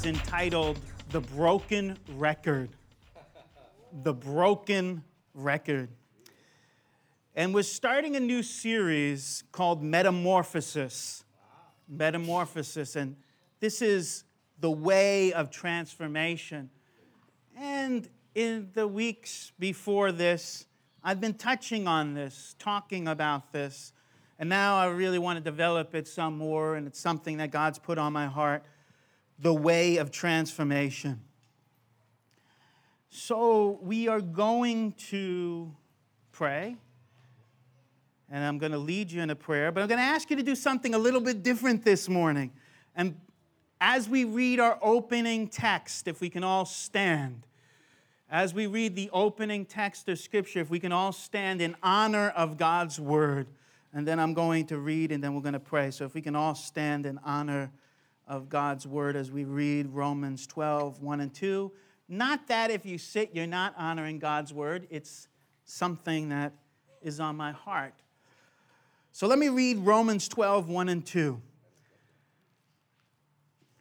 Is entitled The Broken Record. The Broken Record. And we're starting a new series called Metamorphosis. Metamorphosis. And this is the way of transformation. And in the weeks before this, I've been touching on this, talking about this. And now I really want to develop it some more, and it's something that God's put on my heart the way of transformation. So we are going to pray, and I'm going to lead you in a prayer, but I'm going to ask you to do something a little bit different this morning. And as we read our opening text, if we can all stand, as we read the opening text of Scripture, if we can all stand in honor of God's word and then I'm going to read and then we're going to pray. So if we can all stand in honor of God's word as we read Romans 12, 1 and 2. Not that if you sit, you're not honoring God's word, it's something that is on my heart. So let me read Romans 12, 1 and 2.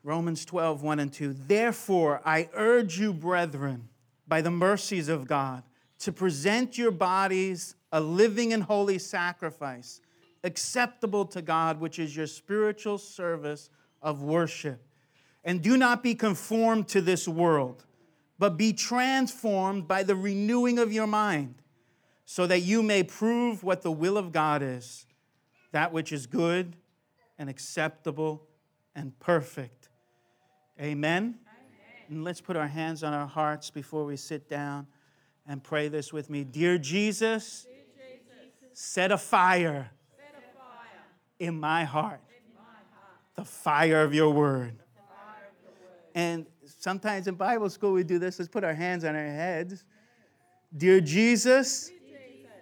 Romans 12, 1 and 2. Therefore, I urge you, brethren, by the mercies of God, to present your bodies a living and holy sacrifice, acceptable to God, which is your spiritual service of worship. And do not be conformed to this world, but be transformed by the renewing of your mind, so that you may prove what the will of God is, that which is good and acceptable and perfect. Amen. And let's put our hands on our hearts before we sit down and pray this with me. Dear Jesus, set a fire in my heart, the fire of your word. And sometimes in Bible school we do this. Let's put our hands on our heads. Dear Jesus,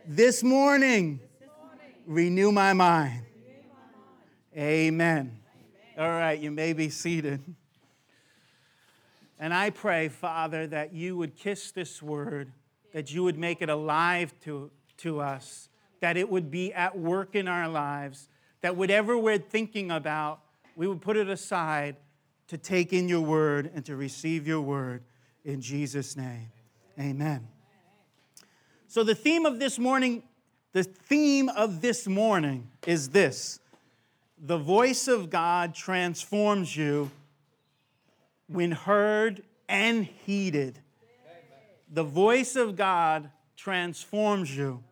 this morning, renew my mind. Amen. All right, you may be seated. And I pray, Father, that you would kiss this word, that you would make it alive to, to us, that it would be at work in our lives, that whatever we're thinking about, we would put it aside to take in your word and to receive your word in Jesus' name. Amen. So the theme of this morning, the theme of this morning is this. The voice of God transforms you when heard and heeded. The voice of God transforms you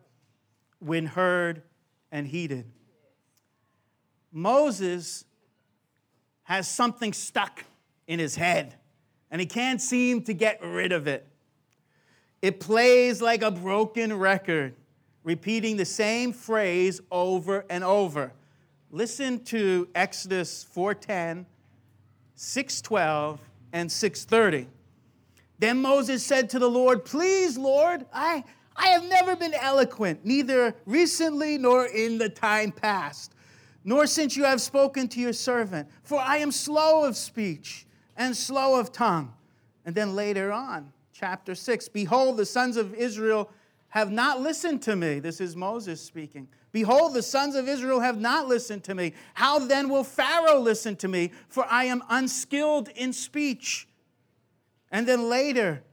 when heard and heeded. Moses has something stuck in his head, and he can't seem to get rid of it. It plays like a broken record, repeating the same phrase over and over. Listen to Exodus 4:10, 6:12, and 6:30. Then Moses said to the Lord, "Please, Lord, I I have never been eloquent, neither recently nor in the time past, nor since you have spoken to your servant, for I am slow of speech and slow of tongue." And then later on, chapter 6, behold, the sons of Israel have not listened to me. This is Moses speaking. Behold, the sons of Israel have not listened to me. How then will Pharaoh listen to me? For I am unskilled in speech. And then later,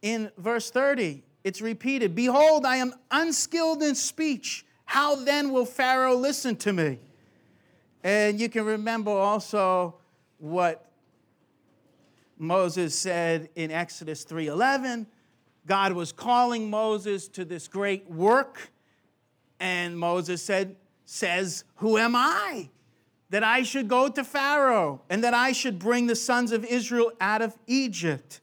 in verse 30, it's repeated Behold, I am unskilled in speech. How then will Pharaoh listen to me? And you can remember also what Moses said in Exodus 3:11. God was calling Moses to this great work, and Moses said, says, Who am I? that I should go to Pharaoh and that I should bring the sons of Israel out of Egypt.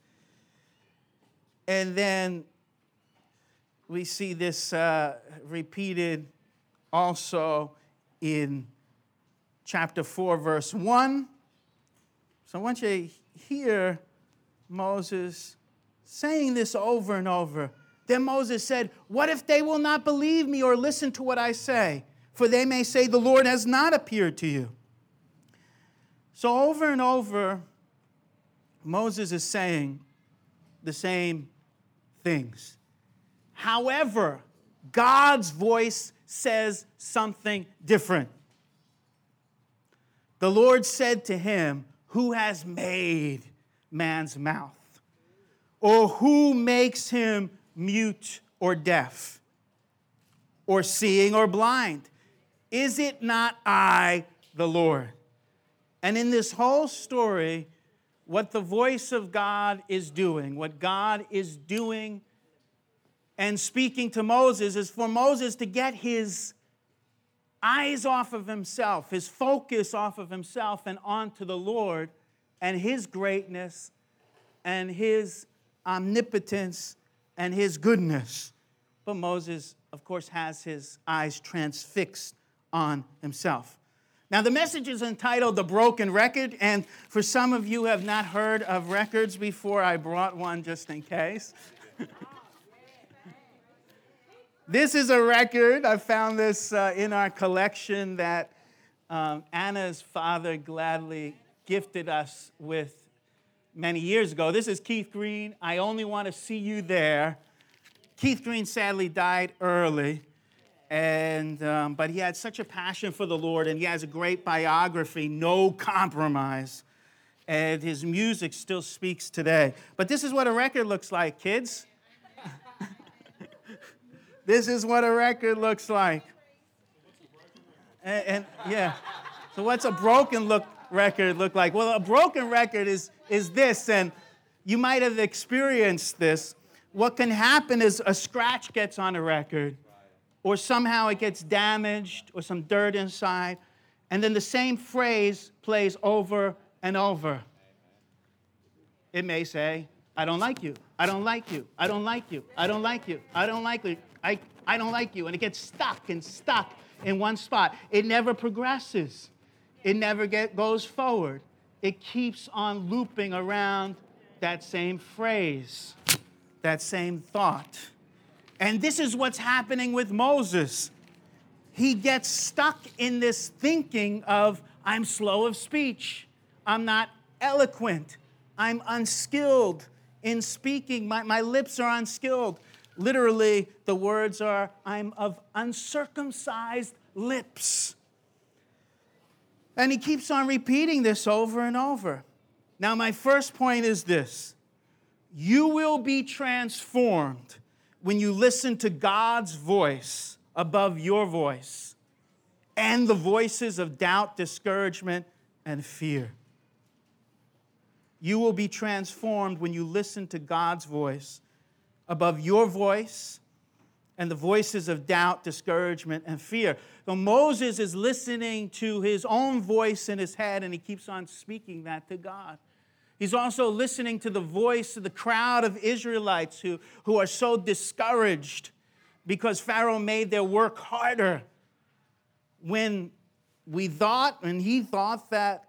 And then we see this uh, repeated also in chapter 4, verse 1. So I want you to hear Moses saying this over and over. Then Moses said, What if they will not believe me or listen to what I say? For they may say, The Lord has not appeared to you. So over and over, Moses is saying the same things. However, God's voice says something different. The Lord said to him, Who has made man's mouth? Or who makes him mute or deaf? Or seeing or blind? Is it not I, the Lord? And in this whole story, what the voice of God is doing, what God is doing and speaking to Moses, is for Moses to get his eyes off of himself, his focus off of himself, and onto the Lord and his greatness and his omnipotence and his goodness. But Moses, of course, has his eyes transfixed on himself. Now, the message is entitled The Broken Record, and for some of you have not heard of records before, I brought one just in case. This is a record. I found this uh, in our collection that um, Anna's father gladly gifted us with many years ago. This is Keith Green. I only want to see you there. Keith Green sadly died early, and um, but he had such a passion for the Lord, and he has a great biography, No Compromise. And his music still speaks today. But this is what a record looks like, kids. This is what a record looks like. And, and, yeah, so what's a broken look record look like? Well, a broken record is is this, and you might have experienced this. What can happen is a scratch gets on a record, or somehow it gets damaged, or some dirt inside, and then the same phrase plays over and over. It may say, I don't like you. I don't like you. I don't like you. I don't like you. I don't like you. I, I don't like you. And it gets stuck and stuck in one spot. It never progresses, it never get, goes forward. It keeps on looping around that same phrase, that same thought. And this is what's happening with Moses. He gets stuck in this thinking of, I'm slow of speech, I'm not eloquent, I'm unskilled in speaking, my, my lips are unskilled. Literally, the words are, I'm of uncircumcised lips. And he keeps on repeating this over and over. Now, my first point is this you will be transformed when you listen to God's voice above your voice and the voices of doubt, discouragement, and fear. You will be transformed when you listen to God's voice above your voice and the voices of doubt, discouragement, and fear. So Moses is listening to his own voice in his head, and he keeps on speaking that to God. He's also listening to the voice of the crowd of Israelites who, who are so discouraged because Pharaoh made their work harder. When we thought, and he thought that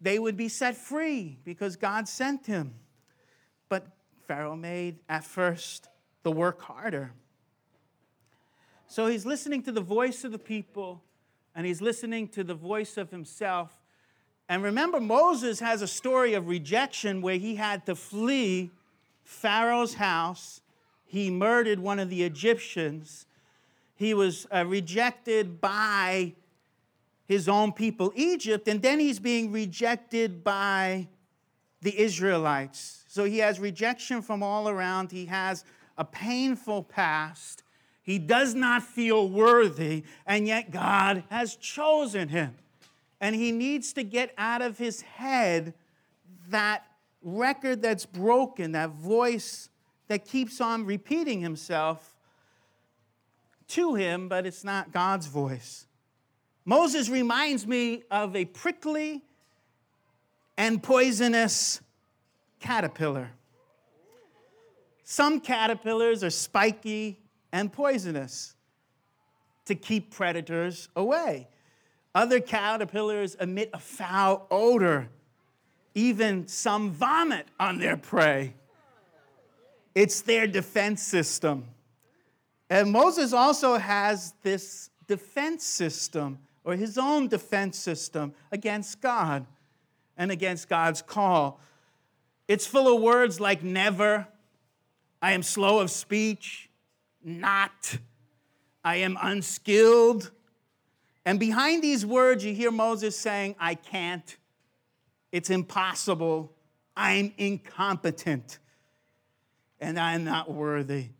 they would be set free because God sent him. Pharaoh made at first the work harder. So he's listening to the voice of the people and he's listening to the voice of himself. And remember, Moses has a story of rejection where he had to flee Pharaoh's house. He murdered one of the Egyptians. He was uh, rejected by his own people, Egypt, and then he's being rejected by the Israelites. So he has rejection from all around. He has a painful past. He does not feel worthy, and yet God has chosen him. And he needs to get out of his head that record that's broken, that voice that keeps on repeating himself to him, but it's not God's voice. Moses reminds me of a prickly and poisonous caterpillar. Some caterpillars are spiky and poisonous to keep predators away. Other caterpillars emit a foul odor. Even some vomit on their prey. It's their defense system. And Moses also has this defense system, or his own defense system, against God and against God's call. It's full of words like never, I am slow of speech, not, I am unskilled. And behind these words, you hear Moses saying, I can't, it's impossible, I'm incompetent, and I'm not worthy.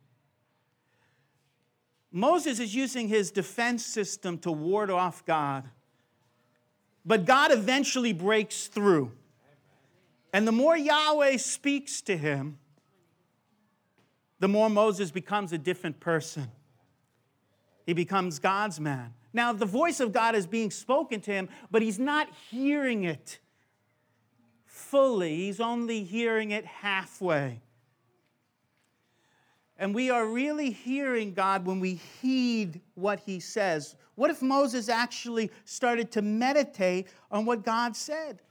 Moses is using his defense system to ward off God. But God eventually breaks through. And the more Yahweh speaks to him, the more Moses becomes a different person. He becomes God's man. Now, the voice of God is being spoken to him, but he's not hearing it fully, he's only hearing it halfway. And we are really hearing God when we heed what he says. What if Moses actually started to meditate on what God said?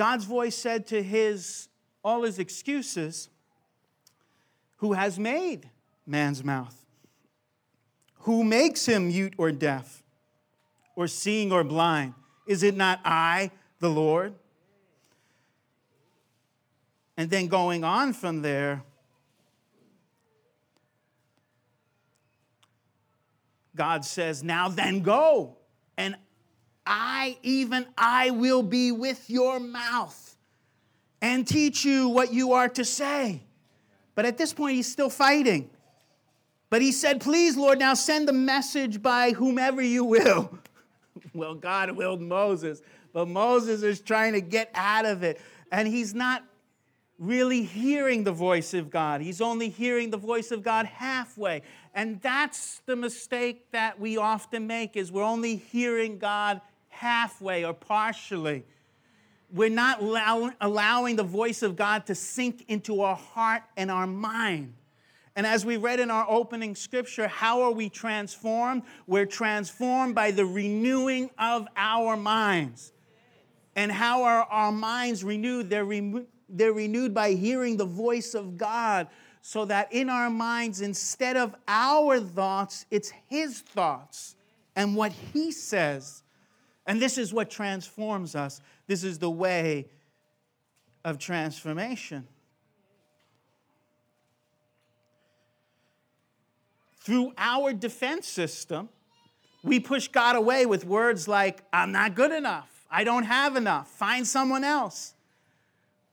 God's voice said to his all his excuses, who has made man's mouth? Who makes him mute or deaf, or seeing or blind? Is it not I, the Lord? And then going on from there, God says, Now then go, I, even I, will be with your mouth and teach you what you are to say. But at this point, he's still fighting. But he said, Please, Lord, now send the message by whomever you will. well, God willed Moses, but Moses is trying to get out of it. And he's not really hearing the voice of God. He's only hearing the voice of God halfway. And that's the mistake that we often make is we're only hearing God halfway or partially. We're not allow- allowing the voice of God to sink into our heart and our mind. And as we read in our opening scripture, how are we transformed? We're transformed by the renewing of our minds. And how are our minds renewed? They're renewed they're renewed by hearing the voice of God, so that in our minds, instead of our thoughts, it's His thoughts and what He says. And this is what transforms us. This is the way of transformation. Through our defense system, we push God away with words like, I'm not good enough. I don't have enough. Find someone else.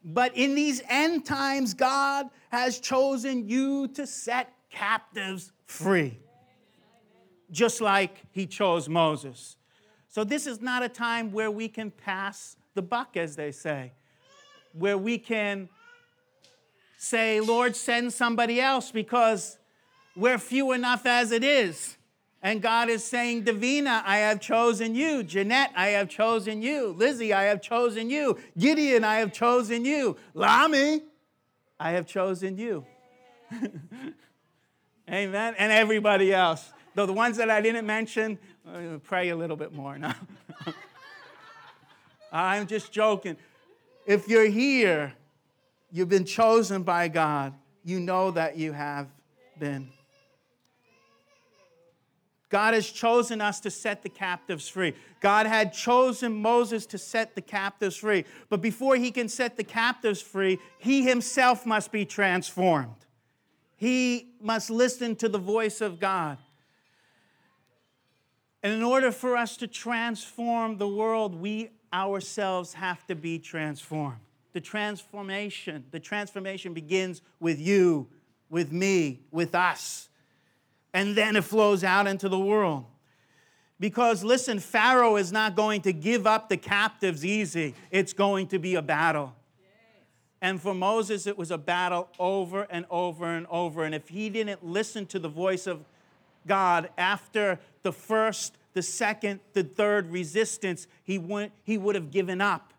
But in these end times, God has chosen you to set captives free, just like He chose Moses. So, this is not a time where we can pass the buck, as they say, where we can say, Lord, send somebody else because we're few enough as it is. And God is saying, Davina, I have chosen you. Jeanette, I have chosen you. Lizzie, I have chosen you. Gideon, I have chosen you. Lami, I have chosen you. Amen. And everybody else. Though the ones that I didn't mention, Uh, pray a little bit more now. I'm just joking. If you're here, you've been chosen by God, you know that you have been. God has chosen us to set the captives free. God had chosen Moses to set the captives free. But before he can set the captives free, he himself must be transformed. He must listen to the voice of God. And in order for us to transform the world, we ourselves have to be transformed. The transformation, the transformation begins with you, with me, with us and then it flows out into the world. Because listen, Pharaoh is not going to give up the captives easy, it's going to be a battle. And for Moses, it was a battle over and over and over. And if he didn't listen to the voice of God after the first the second, the third resistance, he, would, he would have given up.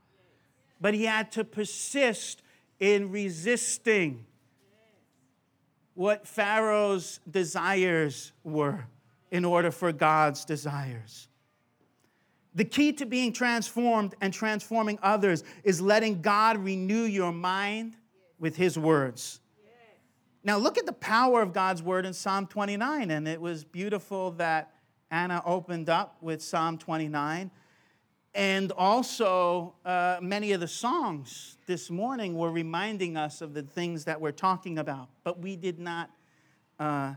But he had to persist in resisting what Pharaoh's desires were in order for God's desires. The key to being transformed and transforming others is letting God renew your mind with His words. Now, look at the power of God's word in Psalm 29. And it was beautiful that Anna opened up with Psalm 29. And also, uh, many of the songs this morning were reminding us of the things that we're talking about, but we did not uh,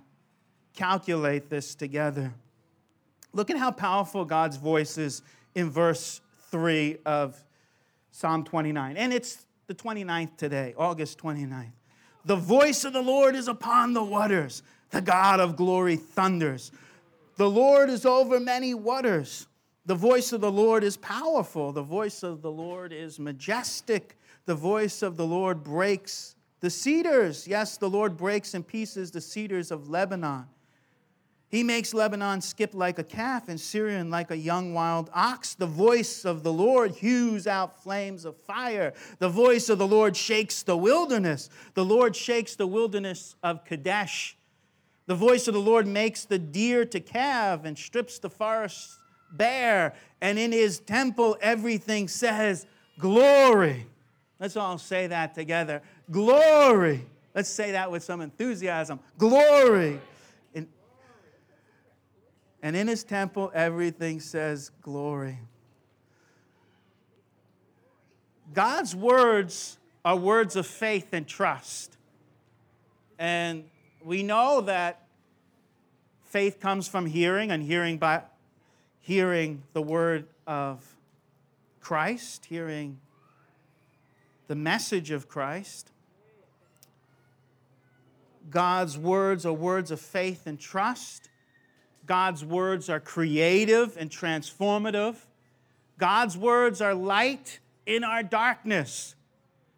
calculate this together. Look at how powerful God's voice is in verse 3 of Psalm 29. And it's the 29th today, August 29th. The voice of the Lord is upon the waters, the God of glory thunders. The Lord is over many waters. The voice of the Lord is powerful. The voice of the Lord is majestic. The voice of the Lord breaks the cedars. Yes, the Lord breaks in pieces the cedars of Lebanon. He makes Lebanon skip like a calf and Sirion like a young wild ox. The voice of the Lord hews out flames of fire. The voice of the Lord shakes the wilderness. The Lord shakes the wilderness of Kadesh. The voice of the Lord makes the deer to calve and strips the forest bare. And in his temple, everything says, Glory. Let's all say that together. Glory. Let's say that with some enthusiasm. Glory. And in his temple, everything says glory. God's words are words of faith and trust. And we know that faith comes from hearing, and hearing by hearing the word of Christ, hearing the message of Christ. God's words are words of faith and trust. God's words are creative and transformative. God's words are light in our darkness.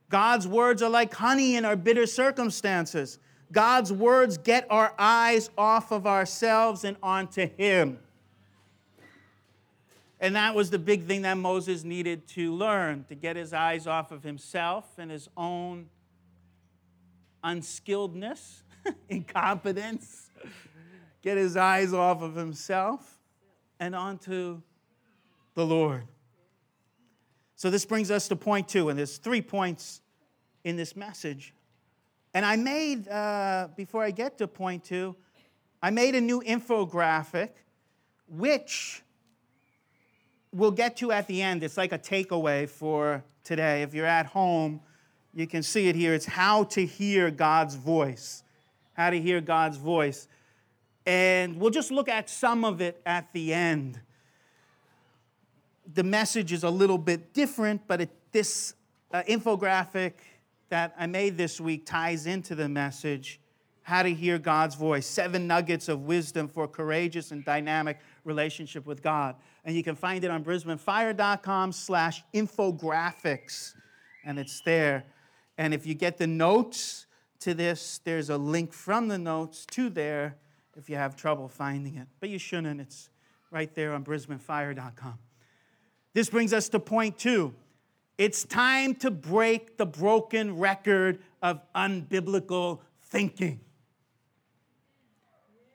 God's words are like honey in our bitter circumstances. God's words get our eyes off of ourselves and onto Him. And that was the big thing that Moses needed to learn to get his eyes off of himself and his own unskilledness, incompetence, get his eyes off of himself and onto the Lord. So this brings us to point two, and there's three points in this message. And I made, uh, before I get to point two, I made a new infographic, which we'll get to at the end. It's like a takeaway for today. If you're at home, you can see it here. It's how to hear God's voice. How to hear God's voice. And we'll just look at some of it at the end. The message is a little bit different, but it, this uh, infographic that I made this week ties into the message how to hear God's voice, seven nuggets of wisdom for courageous and dynamic relationship with God. And you can find it on brisbanefire.com slash infographics, and it's there. And if you get the notes to this, there's a link from the notes to there if you have trouble finding it. But you shouldn't, it's right there on brisbanefire.com. This brings us to point two. It's time to break the broken record of unbiblical thinking.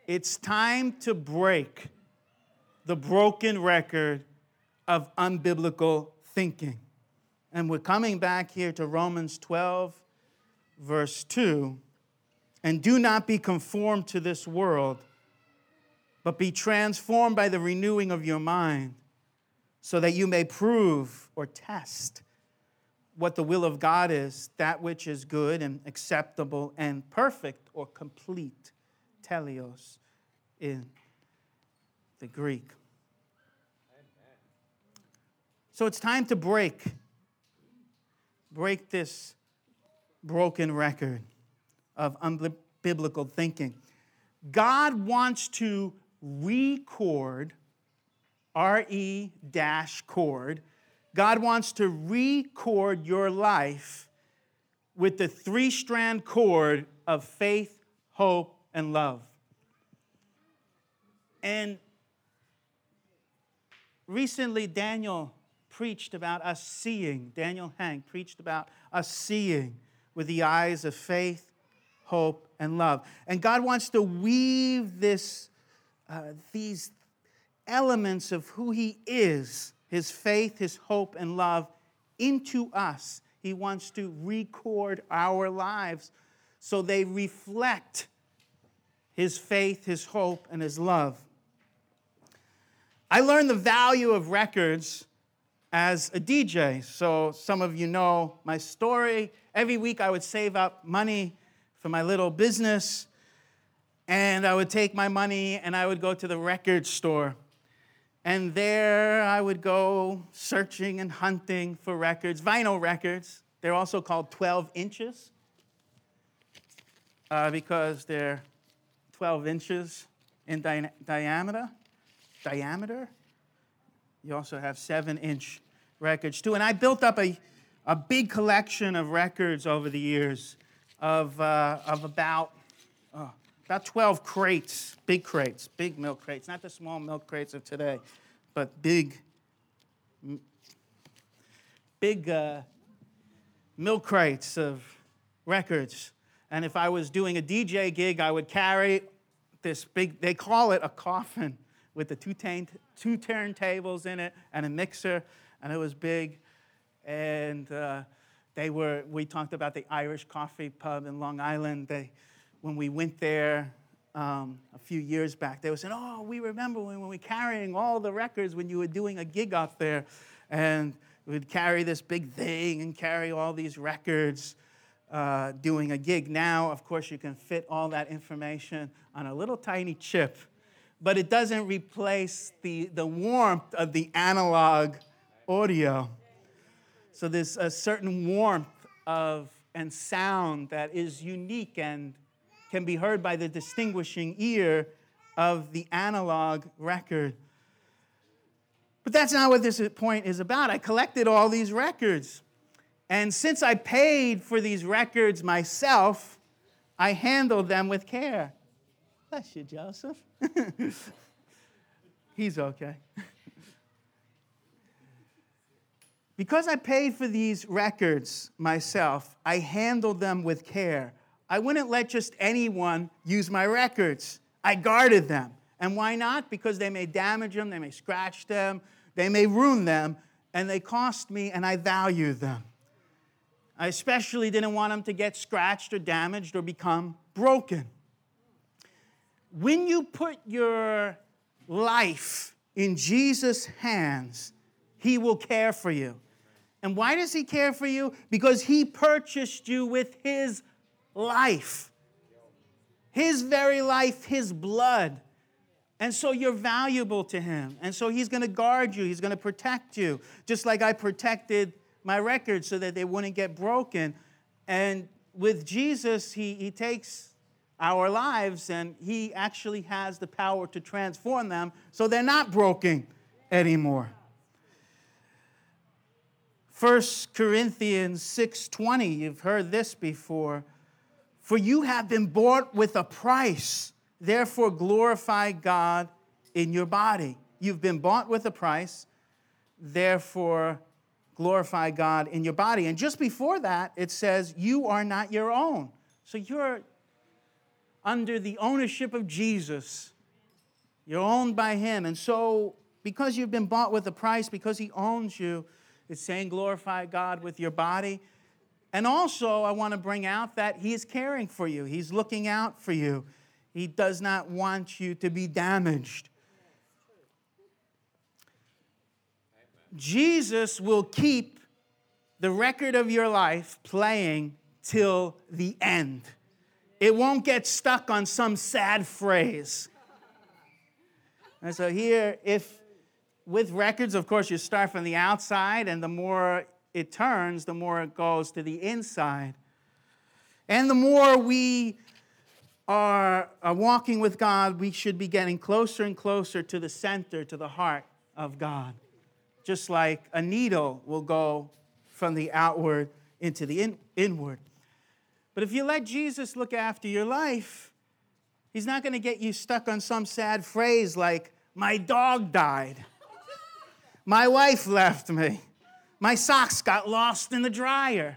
It's time to break the broken record of unbiblical thinking. And we're coming back here to Romans 12, verse 2. And do not be conformed to this world, but be transformed by the renewing of your mind, so that you may prove or test what the will of God is, that which is good and acceptable and perfect or complete. Teleos in the Greek. So it's time to break. Break this broken record of unbiblical thinking. God wants to record, R E dash cord. God wants to record your life with the three strand cord of faith, hope, and love. And recently, Daniel preached about us seeing, Daniel Hank preached about us seeing with the eyes of faith, hope, and love. And God wants to weave this, uh, these elements of who He is, His faith, His hope, and love, into us. He wants to record our lives so they reflect His faith, His hope, and His love. I learned the value of records as a DJ. So some of you know my story. Every week I would save up money for my little business, and I would take my money and I would go to the record store. And there I would go searching and hunting for records, vinyl records. They're also called 12 inches uh, because they're 12 inches in di- diameter. Diameter. You also have seven inch records too. And I built up a, a big collection of records over the years of, uh, of about, uh, about 12 crates, big crates, big milk crates, not the small milk crates of today, but big, big uh, milk crates of records. And if I was doing a DJ gig, I would carry this big, they call it a coffin with the two, two turntables in it and a mixer, and it was big. And uh, they were, we talked about the Irish Coffee Pub in Long Island. They, when we went there um, a few years back, they were saying, Oh, we remember when we were carrying all the records when you were doing a gig up there. And we'd carry this big thing and carry all these records. Uh, doing a gig. Now, of course, you can fit all that information on a little tiny chip but it doesn't replace the, the warmth of the analog audio. So there's a certain warmth of and sound that is unique and can be heard by the distinguishing ear of the analog record. But that's not what this point is about. I collected all these records. And since I paid for these records myself, I handled them with care. Bless you, Joseph. He's okay. because I paid for these records myself, I handled them with care. I wouldn't let just anyone use my records. I guarded them. And why not? Because they may damage them, they may scratch them, they may ruin them, and they cost me, and I value them. I especially didn't want them to get scratched or damaged or become broken when you put your life in Jesus' hands, He will care for you. And why does He care for you? Because He purchased you with His life, His very life, His blood. And so you're valuable to Him. And so He's going to guard you, He's going to protect you, just like I protected my records so that they wouldn't get broken. And with Jesus, He, he takes our lives, and He actually has the power to transform them so they're not broken anymore. 1 Corinthians 6:20 you've heard this before for you have been bought with a price therefore glorify God in your body you've been bought with a price therefore glorify God in your body and just before that it says you are not your own so you're under the ownership of Jesus. You're owned by Him. And so, because you've been bought with a price, because He owns you, it's saying glorify God with your body. And also, I want to bring out that He is caring for you, He's looking out for you. He does not want you to be damaged. Jesus will keep the record of your life playing till the end it won't get stuck on some sad phrase. And so here, if with records, of course, you start from the outside, and the more it turns, the more it goes to the inside. And the more we are, are walking with God, we should be getting closer and closer to the center, to the heart of God. Just like a needle will go from the outward into the in, inward. But if you let Jesus look after your life, he's not going to get you stuck on some sad phrase like, my dog died. My wife left me. My socks got lost in the dryer.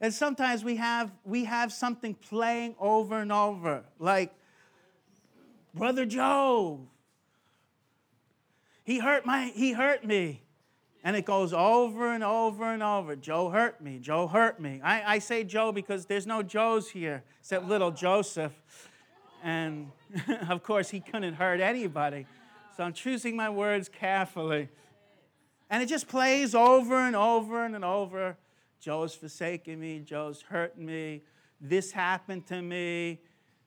and sometimes we have, we have something playing over and over, like Brother Joe. He hurt my, he hurt me. And it goes over and over and over. Joe hurt me. Joe hurt me. I, I say Joe because there's no Joes here except little Joseph. And of course, he couldn't hurt anybody. So I'm choosing my words carefully. And it just plays over and over and over. Joe's forsaken me. Joe's hurting me. This happened to me.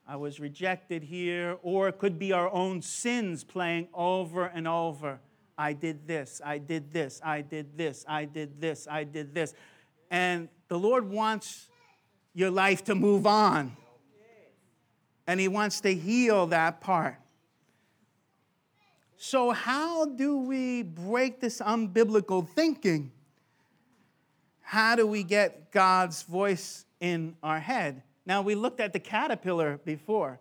I was rejected here. Or it could be our own sins playing over and over. I did this, I did this, I did this, I did this, I did this. And the Lord wants your life to move on. And He wants to heal that part. So, how do we break this unbiblical thinking? How do we get God's voice in our head? Now, we looked at the caterpillar before.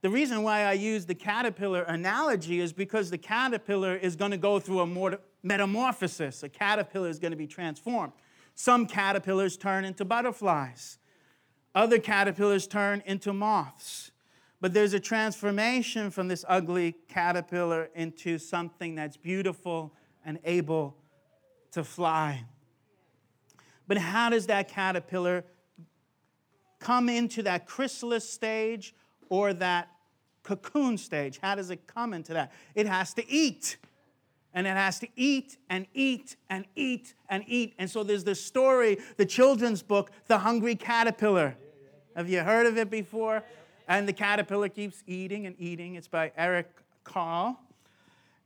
The reason why I use the caterpillar analogy is because the caterpillar is going to go through a metamorphosis. A caterpillar is going to be transformed. Some caterpillars turn into butterflies, other caterpillars turn into moths. But there's a transformation from this ugly caterpillar into something that's beautiful and able to fly. But how does that caterpillar come into that chrysalis stage or that cocoon stage. How does it come into that? It has to eat. And it has to eat and eat and eat and eat. And so there's this story, the children's book, The Hungry Caterpillar. Have you heard of it before? And the caterpillar keeps eating and eating. It's by Eric Carle.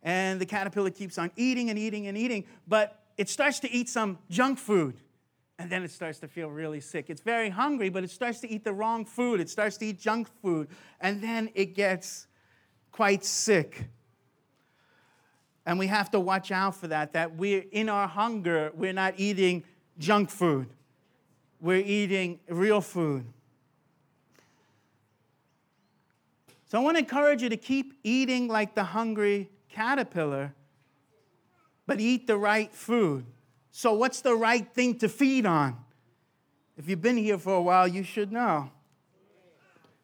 And the caterpillar keeps on eating and eating and eating, but it starts to eat some junk food. And then it starts to feel really sick. It's very hungry, but it starts to eat the wrong food. It starts to eat junk food. And then it gets quite sick. And we have to watch out for that, that we're in our hunger, we're not eating junk food. We're eating real food. So I want to encourage you to keep eating like the hungry caterpillar, but eat the right food. So, what's the right thing to feed on? If you've been here for a while, you should know.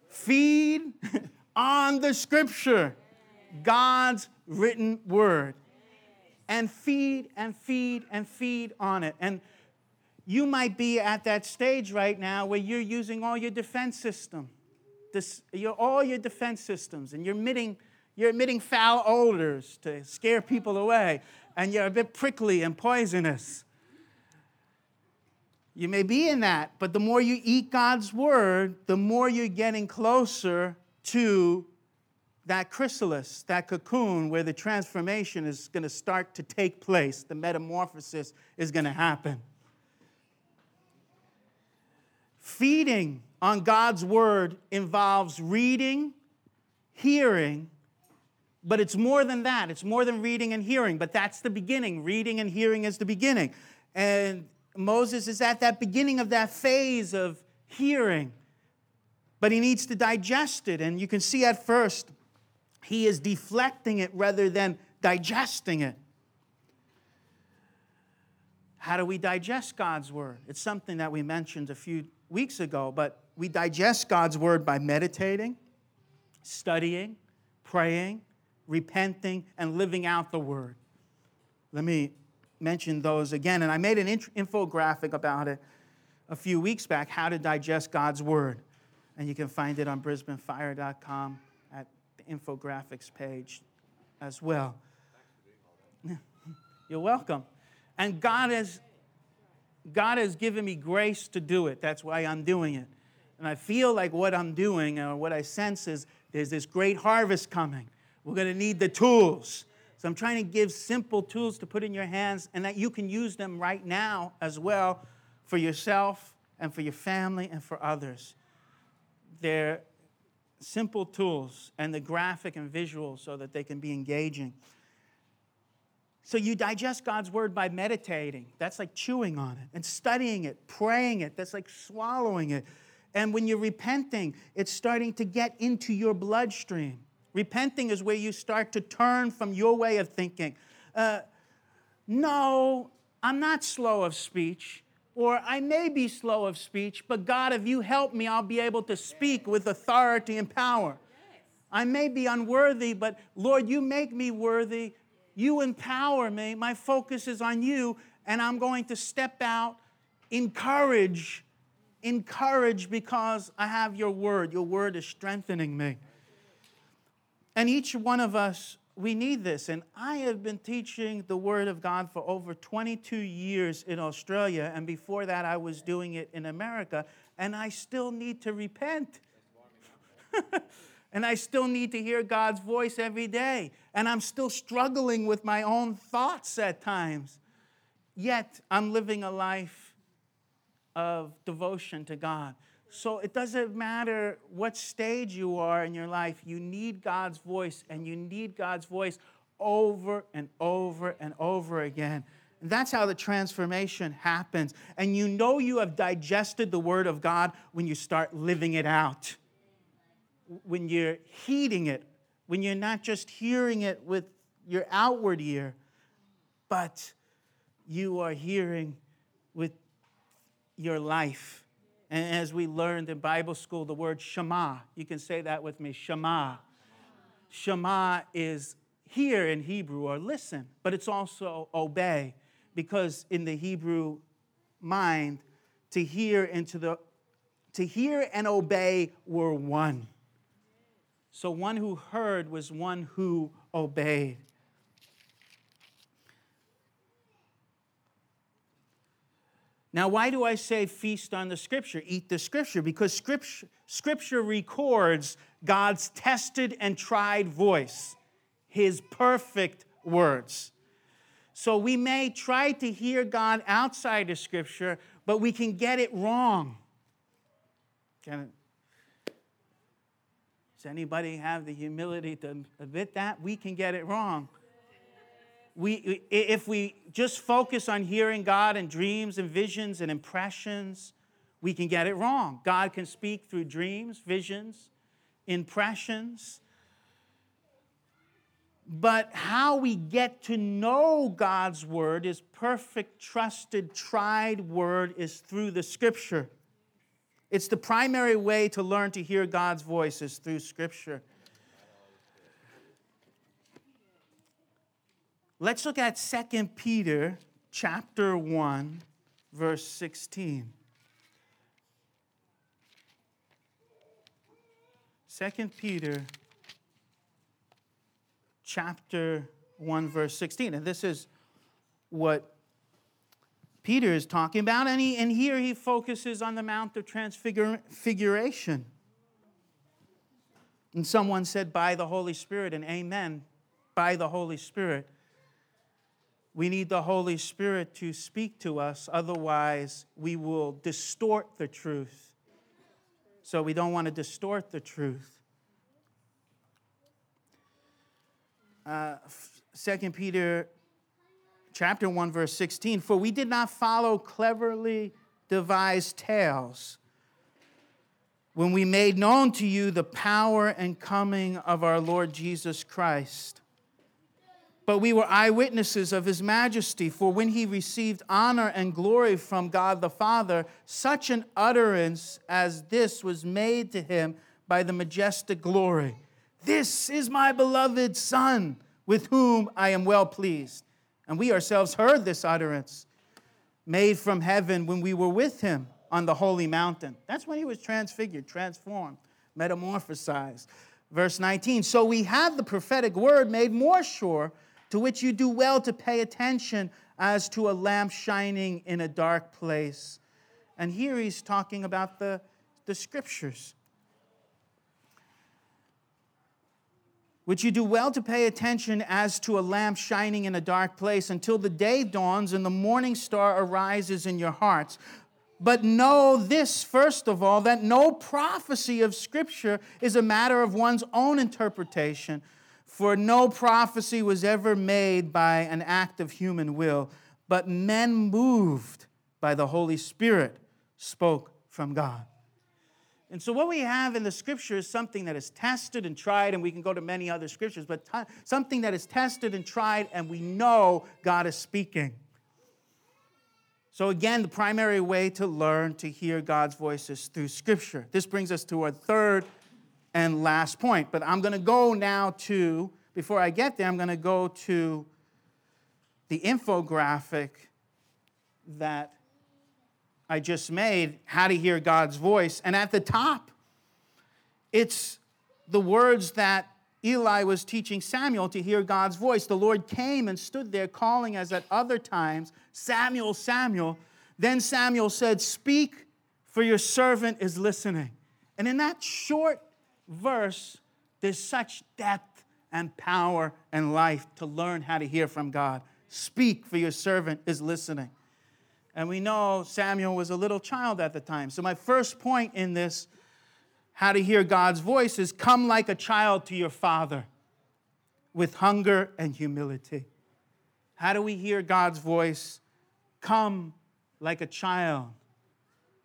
Feed on the scripture, God's written word. And feed and feed and feed on it. And you might be at that stage right now where you're using all your defense system, this, your, all your defense systems, and you're emitting, you're emitting foul odors to scare people away and you're a bit prickly and poisonous. You may be in that, but the more you eat God's word, the more you're getting closer to that chrysalis, that cocoon where the transformation is going to start to take place, the metamorphosis is going to happen. Feeding on God's word involves reading, hearing, but it's more than that. It's more than reading and hearing, but that's the beginning. Reading and hearing is the beginning. And Moses is at that beginning of that phase of hearing, but he needs to digest it. And you can see at first, he is deflecting it rather than digesting it. How do we digest God's word? It's something that we mentioned a few weeks ago, but we digest God's word by meditating, studying, praying, repenting, and living out the word. Let me mention those again. And I made an infographic about it a few weeks back how to digest God's word. And you can find it on brisbanefire.com the infographics page as well. You're welcome. And God has, God has given me grace to do it. That's why I'm doing it. And I feel like what I'm doing or what I sense is there's this great harvest coming. We're going to need the tools. So I'm trying to give simple tools to put in your hands and that you can use them right now as well for yourself and for your family and for others. They're simple tools and the graphic and visual so that they can be engaging. So you digest God's word by meditating. That's like chewing on it and studying it, praying it. That's like swallowing it. And when you're repenting, it's starting to get into your bloodstream Repenting is where you start to turn from your way of thinking. Uh, no, I'm not slow of speech, or I may be slow of speech, but God, if you help me, I'll be able to speak with authority and power. I may be unworthy, but Lord, you make me worthy. You empower me. My focus is on you, and I'm going to step out, encourage, encourage because I have your word. Your word is strengthening me. And each one of us, we need this. And I have been teaching the word of God for over 22 years in Australia, and before that, I was doing it in America, and I still need to repent. and I still need to hear God's voice every day. And I'm still struggling with my own thoughts at times. Yet, I'm living a life of devotion to God. So it doesn't matter what stage you are in your life, you need God's voice, and you need God's voice over and over and over again. And that's how the transformation happens. And you know you have digested the Word of God when you start living it out when you're heeding it, when you're not just hearing it with your outward ear, but you are hearing with your life. And as we learned in Bible school, the word Shema, you can say that with me Shema. Shema is hear in Hebrew or listen, but it's also obey, because in the Hebrew mind, to hear and to the to hear and obey were one. So one who heard was one who obeyed. Now, why do I say feast on the scripture, eat the scripture? Because scripture, scripture records God's tested and tried voice, his perfect words. So we may try to hear God outside of scripture, but we can get it wrong. Can, does anybody have the humility to admit that? We can get it wrong. We, if we just focus on hearing God and dreams and visions and impressions, we can get it wrong. God can speak through dreams, visions, impressions. But how we get to know God's word, is perfect, trusted, tried word, is through the scripture. It's the primary way to learn to hear God's voice is through Scripture. Let's look at 2 Peter chapter 1, verse 16. 2 Peter chapter 1, verse 16. And this is what Peter is talking about, and, he, and here he focuses on the Mount of Transfiguration. And someone said, by the Holy Spirit, and amen, by the Holy Spirit. We need the Holy Spirit to speak to us, otherwise, we will distort the truth. So, we don't want to distort the truth. Uh, 2 Peter chapter 1, verse 16 For we did not follow cleverly devised tales when we made known to you the power and coming of our Lord Jesus Christ. But we were eyewitnesses of his majesty, for when he received honor and glory from God the Father, such an utterance as this was made to him by the majestic glory This is my beloved Son, with whom I am well pleased. And we ourselves heard this utterance made from heaven when we were with him on the holy mountain. That's when he was transfigured, transformed, metamorphosized. Verse 19 So we have the prophetic word made more sure, to which you do well to pay attention as to a lamp shining in a dark place. And here he's talking about the, the scriptures. which you do well to pay attention as to a lamp shining in a dark place until the day dawns and the morning star arises in your hearts. But know this, first of all, that no prophecy of Scripture is a matter of one's own interpretation, for no prophecy was ever made by an act of human will, but men moved by the Holy Spirit spoke from God. And so, what we have in the scripture is something that is tested and tried, and we can go to many other scriptures, but t- something that is tested and tried, and we know God is speaking. So, again, the primary way to learn to hear God's voice is through scripture. This brings us to our third and last point. But I'm going to go now to, before I get there, I'm going to go to the infographic that I just made, How to Hear God's Voice. And at the top, it's the words that Eli was teaching Samuel to hear God's voice. The Lord came and stood there calling as at other times, Samuel, Samuel. Then Samuel said, Speak, for your servant is listening. And in that short verse, there's such depth and power and life to learn how to hear from God. Speak, for your servant is listening. And we know Samuel was a little child at the time. So, my first point in this, how to hear God's voice, is come like a child to your father with hunger and humility. How do we hear God's voice? Come like a child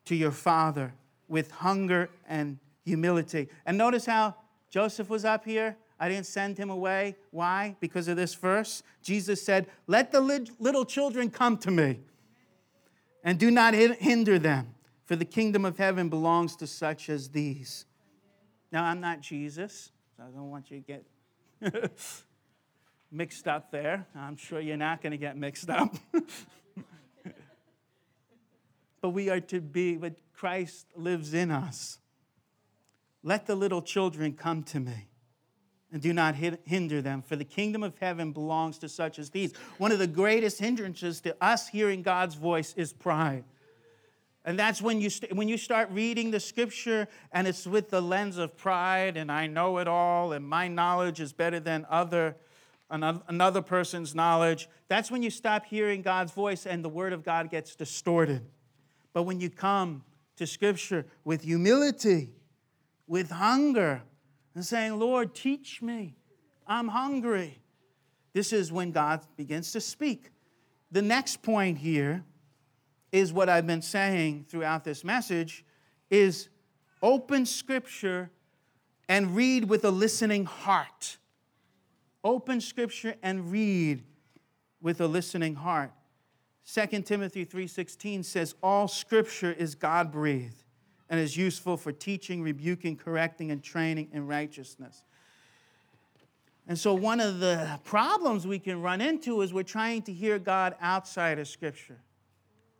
to your father with hunger and humility. And notice how Joseph was up here. I didn't send him away. Why? Because of this verse. Jesus said, Let the little children come to me and do not hinder them, for the kingdom of heaven belongs to such as these. Now, I'm not Jesus, so I don't want you to get mixed up there. I'm sure you're not going to get mixed up. but we are to be, but Christ lives in us. Let the little children come to me and do not hinder them, for the kingdom of heaven belongs to such as these. One of the greatest hindrances to us hearing God's voice is pride. And that's when you, st- when you start reading the scripture and it's with the lens of pride and I know it all and my knowledge is better than other, another person's knowledge. That's when you stop hearing God's voice and the word of God gets distorted. But when you come to scripture with humility, with hunger, and saying, Lord, teach me. I'm hungry. This is when God begins to speak. The next point here is what I've been saying throughout this message is open scripture and read with a listening heart. Open scripture and read with a listening heart. 2 Timothy 3:16 says all scripture is God-breathed and is useful for teaching, rebuking, correcting, and training in righteousness. And so, one of the problems we can run into is we're trying to hear God outside of Scripture.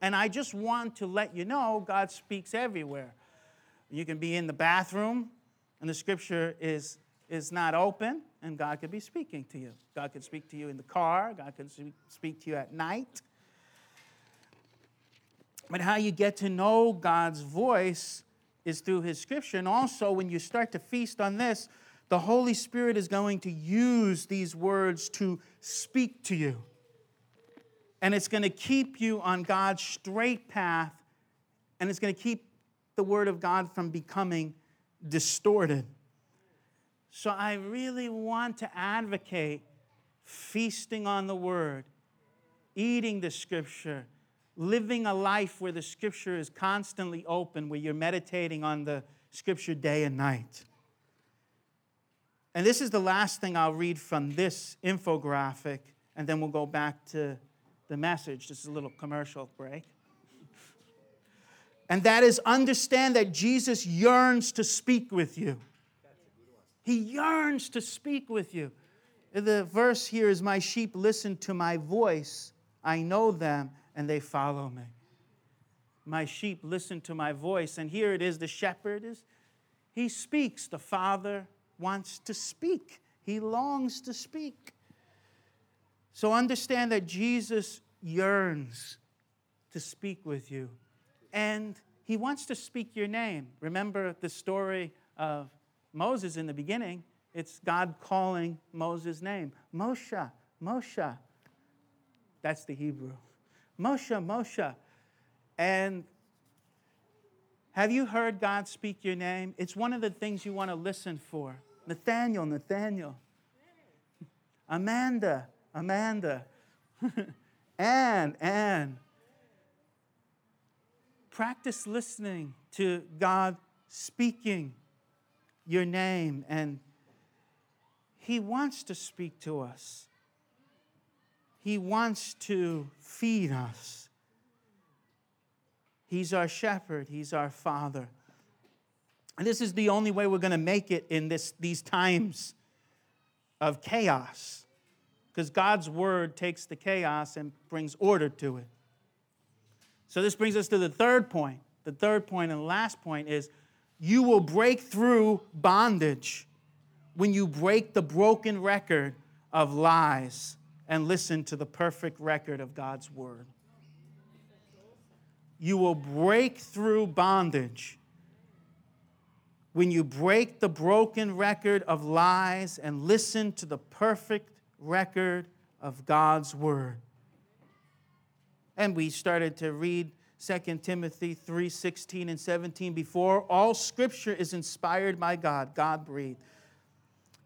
And I just want to let you know God speaks everywhere. You can be in the bathroom, and the Scripture is, is not open, and God could be speaking to you. God could speak to you in the car, God could speak to you at night. But how you get to know God's voice is through His Scripture. And also, when you start to feast on this, the Holy Spirit is going to use these words to speak to you. And it's going to keep you on God's straight path, and it's going to keep the Word of God from becoming distorted. So I really want to advocate feasting on the Word, eating the Scripture, living a life where the scripture is constantly open, where you're meditating on the scripture day and night. And this is the last thing I'll read from this infographic, and then we'll go back to the message. This is a little commercial break. And that is understand that Jesus yearns to speak with you. He yearns to speak with you. The verse here is My sheep listen to my voice, I know them, and they follow me. My sheep listen to my voice. And here it is the shepherd is he speaks. The father wants to speak. He longs to speak. So understand that Jesus yearns to speak with you. And he wants to speak your name. Remember the story of Moses in the beginning? It's God calling Moses' name Moshe, Moshe. That's the Hebrew. Moshe, Moshe. And have you heard God speak your name? It's one of the things you want to listen for. Nathaniel, Nathaniel. Amanda, Amanda. Anne, Anne. Practice listening to God speaking your name, and He wants to speak to us. He wants to feed us. He's our shepherd, He's our Father. And this is the only way we're going to make it in this, these times of chaos, because God's word takes the chaos and brings order to it. So, this brings us to the third point. The third point and last point is you will break through bondage when you break the broken record of lies and listen to the perfect record of God's word. You will break through bondage when you break the broken record of lies and listen to the perfect record of God's word. And we started to read 2 Timothy 3 16 and 17 before. All scripture is inspired by God, God breathed,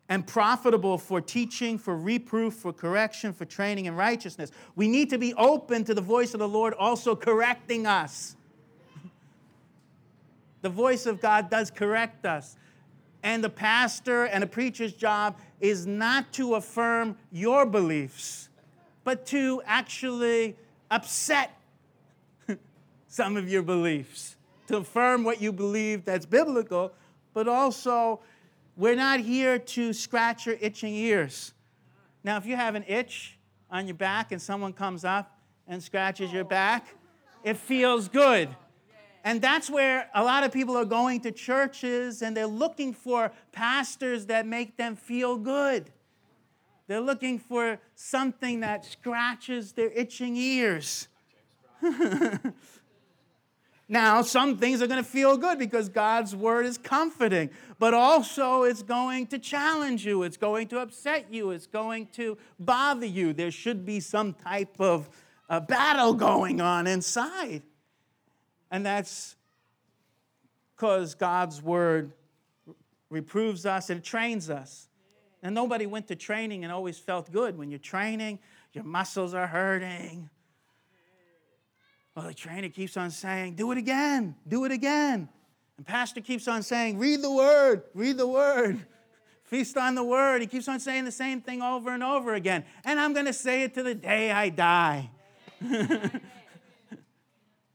and profitable for teaching, for reproof, for correction, for training in righteousness. We need to be open to the voice of the Lord also correcting us. the voice of God does correct us. And the pastor and a preacher's job is not to affirm your beliefs, but to actually upset some of your beliefs, to affirm what you believe that's biblical, but also we're not here to scratch your itching ears. Now, if you have an itch on your back and someone comes up and scratches your back, it feels good. And that's where a lot of people are going to churches and they're looking for pastors that make them feel good. They're looking for something that scratches their itching ears. now, some things are going to feel good because God's word is comforting, but also it's going to challenge you, it's going to upset you, it's going to bother you. There should be some type of uh, battle going on inside. And that's because God's word reproves us and trains us. And nobody went to training and always felt good. When you're training, your muscles are hurting. Well, the trainer keeps on saying, Do it again, do it again. And pastor keeps on saying, Read the word, read the word, feast on the word. He keeps on saying the same thing over and over again. And I'm going to say it to the day I die.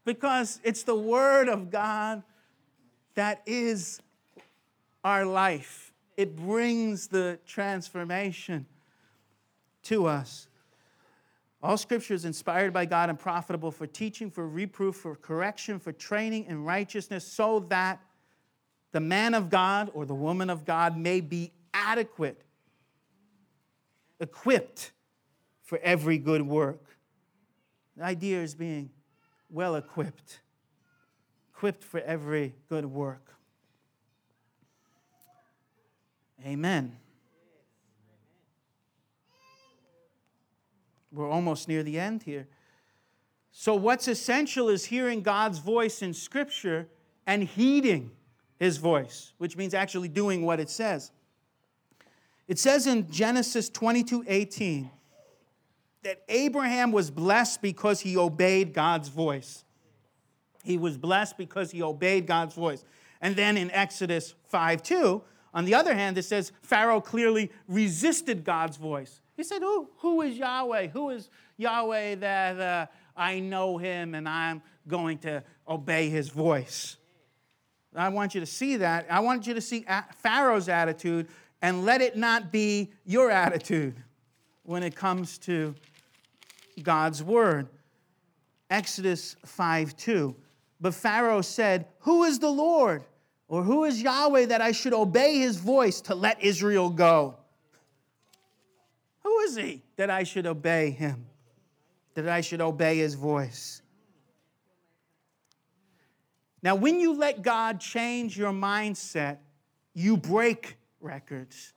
because it's the word of God that is our life it brings the transformation to us. All scripture is inspired by God and profitable for teaching, for reproof, for correction, for training in righteousness, so that the man of God or the woman of God may be adequate, equipped for every good work. The idea is being well equipped, equipped for every good work. Amen. We're almost near the end here. So, what's essential is hearing God's voice in Scripture and heeding His voice, which means actually doing what it says. It says in Genesis 22 18 that Abraham was blessed because he obeyed God's voice. He was blessed because he obeyed God's voice. And then in Exodus 5 2, on the other hand, it says Pharaoh clearly resisted God's voice. He said, Who, who is Yahweh? Who is Yahweh that uh, I know him and I'm going to obey his voice? I want you to see that. I want you to see Pharaoh's attitude and let it not be your attitude when it comes to God's word. Exodus 5 2. But Pharaoh said, Who is the Lord? Or who is Yahweh that I should obey his voice to let Israel go? Is he that I should obey him? That I should obey his voice? Now, when you let God change your mindset, you break records.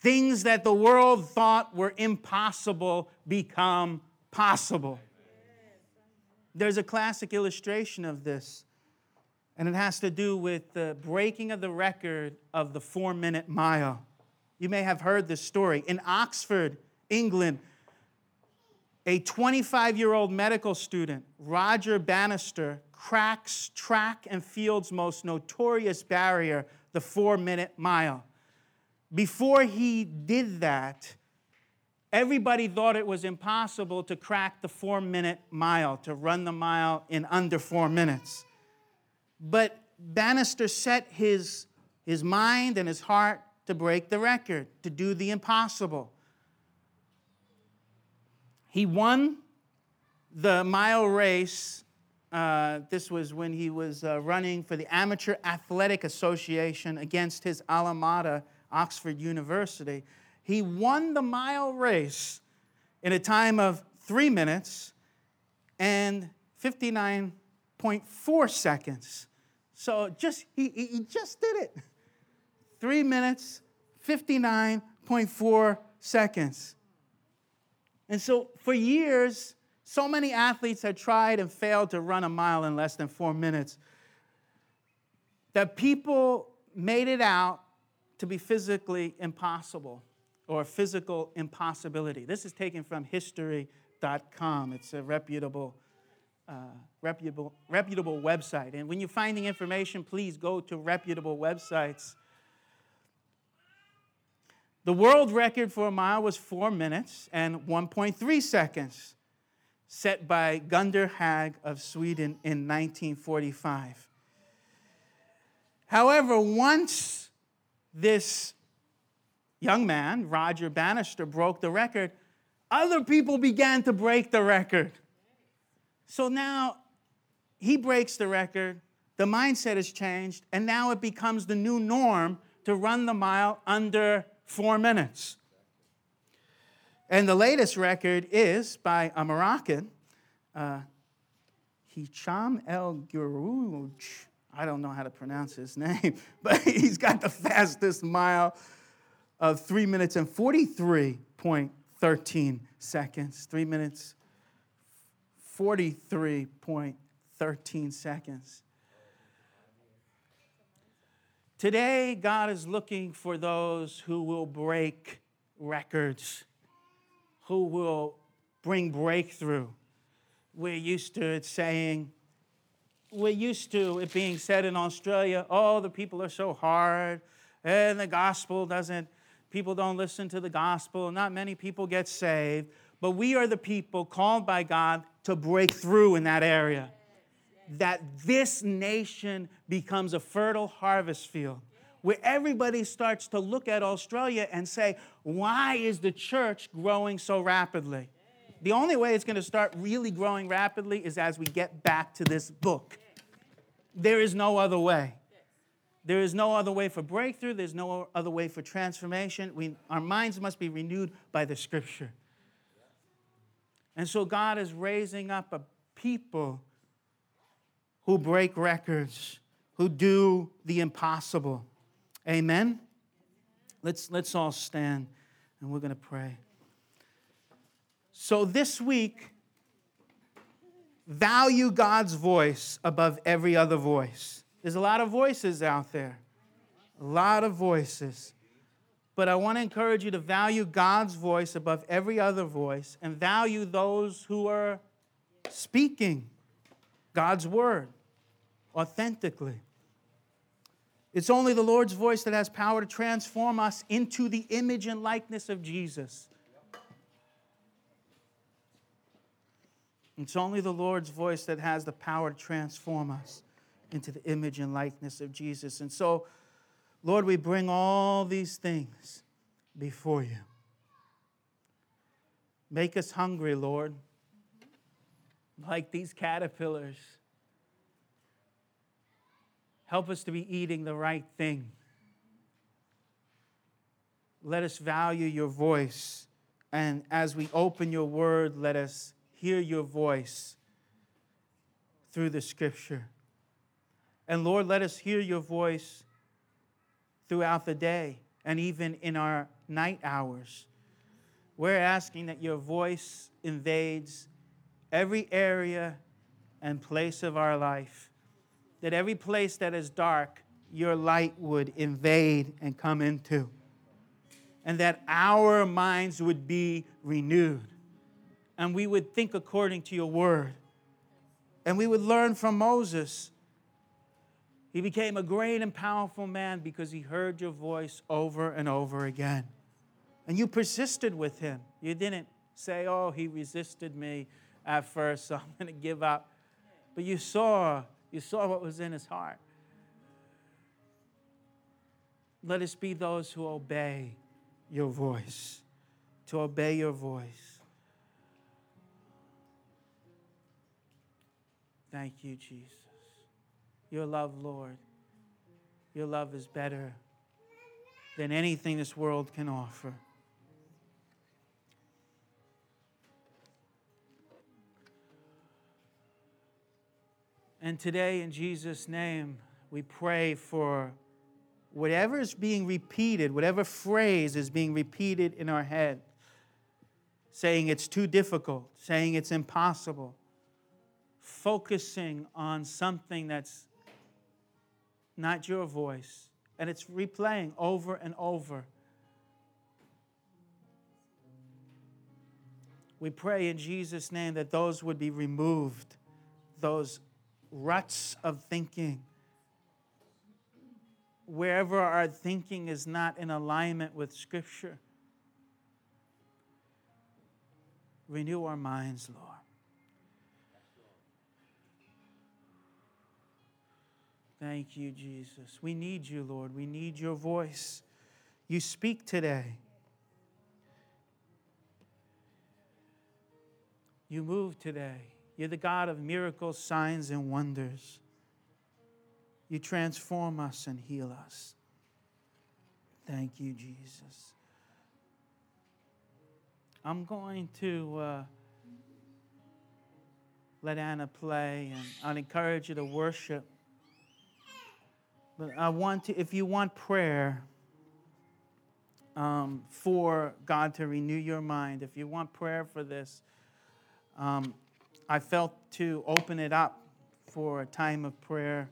Things that the world thought were impossible become possible. There's a classic illustration of this and it has to do with the breaking of the record of the four minute mile. You may have heard this story. In Oxford, England, A 25 year old medical student, Roger Bannister, cracks track and field's most notorious barrier, the four minute mile. Before he did that, everybody thought it was impossible to crack the four minute mile, to run the mile in under four minutes. But Bannister set his, his mind and his heart to break the record, to do the impossible. He won the mile race. Uh, this was when he was uh, running for the Amateur Athletic Association against his alma mater, Oxford University. He won the mile race in a time of three minutes and 59.4 seconds. So just he, he just did it. Three minutes, 59.4 seconds. And so for years, so many athletes had tried and failed to run a mile in less than four minutes that people made it out to be physically impossible or physical impossibility. This is taken from history.com. It's a reputable, uh, reputable, reputable website. And when you're finding information, please go to reputable websites. The world record for a mile was four minutes and 1.3 seconds, set by Gunder Hägg of Sweden in 1945. However, once this young man, Roger Bannister, broke the record, other people began to break the record. So now he breaks the record, the mindset has changed, and now it becomes the new norm to run the mile under four minutes. And the latest record is by a Moroccan, uh, Hicham El Guerrouj. I don't know how to pronounce his name, but he's got the fastest mile of 3 minutes and 43.13 seconds. 3 minutes, 43.13 seconds. Today, God is looking for those who will break records, who will bring breakthrough. We're used to it saying, we're used to it being said in Australia, oh, the people are so hard, and the gospel doesn't, people don't listen to the gospel, not many people get saved. But we are the people called by God to break through in that area that this nation becomes a fertile harvest field where everybody starts to look at Australia and say, why is the church growing so rapidly? The only way it's going to start really growing rapidly is as we get back to this book. There is no other way. There is no other way for breakthrough. There's no other way for transformation. We, our minds must be renewed by the scripture. And so God is raising up a people who break records, who do the impossible. Amen? Let's, let's all stand and we're going to pray. So this week, value God's voice above every other voice. There's a lot of voices out there, a lot of voices. But I want to encourage you to value God's voice above every other voice and value those who are speaking God's word authentically. It's only the Lord's voice that has power to transform us into the image and likeness of Jesus. It's only the Lord's voice that has the power to transform us into the image and likeness of Jesus. And so, Lord, we bring all these things before you. Make us hungry, Lord, like these caterpillars Help us to be eating the right thing. Let us value your voice. And as we open your word, let us hear your voice through the scripture. And Lord, let us hear your voice throughout the day and even in our night hours. We're asking that your voice invades every area and place of our life that every place that is dark, your light would invade and come into. And that our minds would be renewed. and we would think according to your word. And we would learn from Moses. He became a great and powerful man because he heard your voice over and over again. And you persisted with him. You didn't say, oh, he resisted me at first, so I'm going to give up. But you saw, you saw what was in his heart. Let us be those who obey your voice, to obey your voice. Thank you, Jesus. Your love, Lord. Your love is better than anything this world can offer. And today, in Jesus' name, we pray for whatever is being repeated, whatever phrase is being repeated in our head, saying it's too difficult, saying it's impossible, focusing on something that's not your voice, and it's replaying over and over. We pray in Jesus' name that those would be removed, those ruts of thinking. Wherever our thinking is not in alignment with Scripture, renew our minds, Lord. Thank you, Jesus. We need you, Lord. We need your voice. You speak today. You move today. You're the God of miracles, signs, and wonders. You transform us and heal us. Thank you, Jesus. I'm going to uh, let Anna play, and I'll encourage you to worship. But I want to, if you want prayer um, for God to renew your mind, if you want prayer for this, um, I felt to open it up for a time of prayer.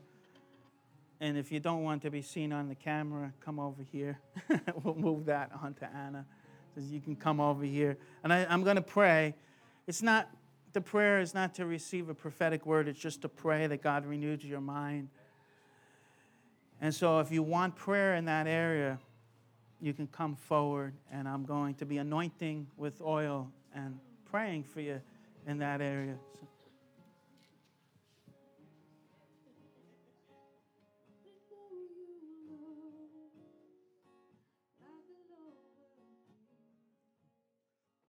And if you don't want to be seen on the camera, come over here. we'll move that on to Anna so you can come over here. And I, I'm going to pray. It's not, the prayer is not to receive a prophetic word, it's just to pray that God renews your mind. And so if you want prayer in that area, you can come forward, and I'm going to be anointing with oil and praying for you in that area. So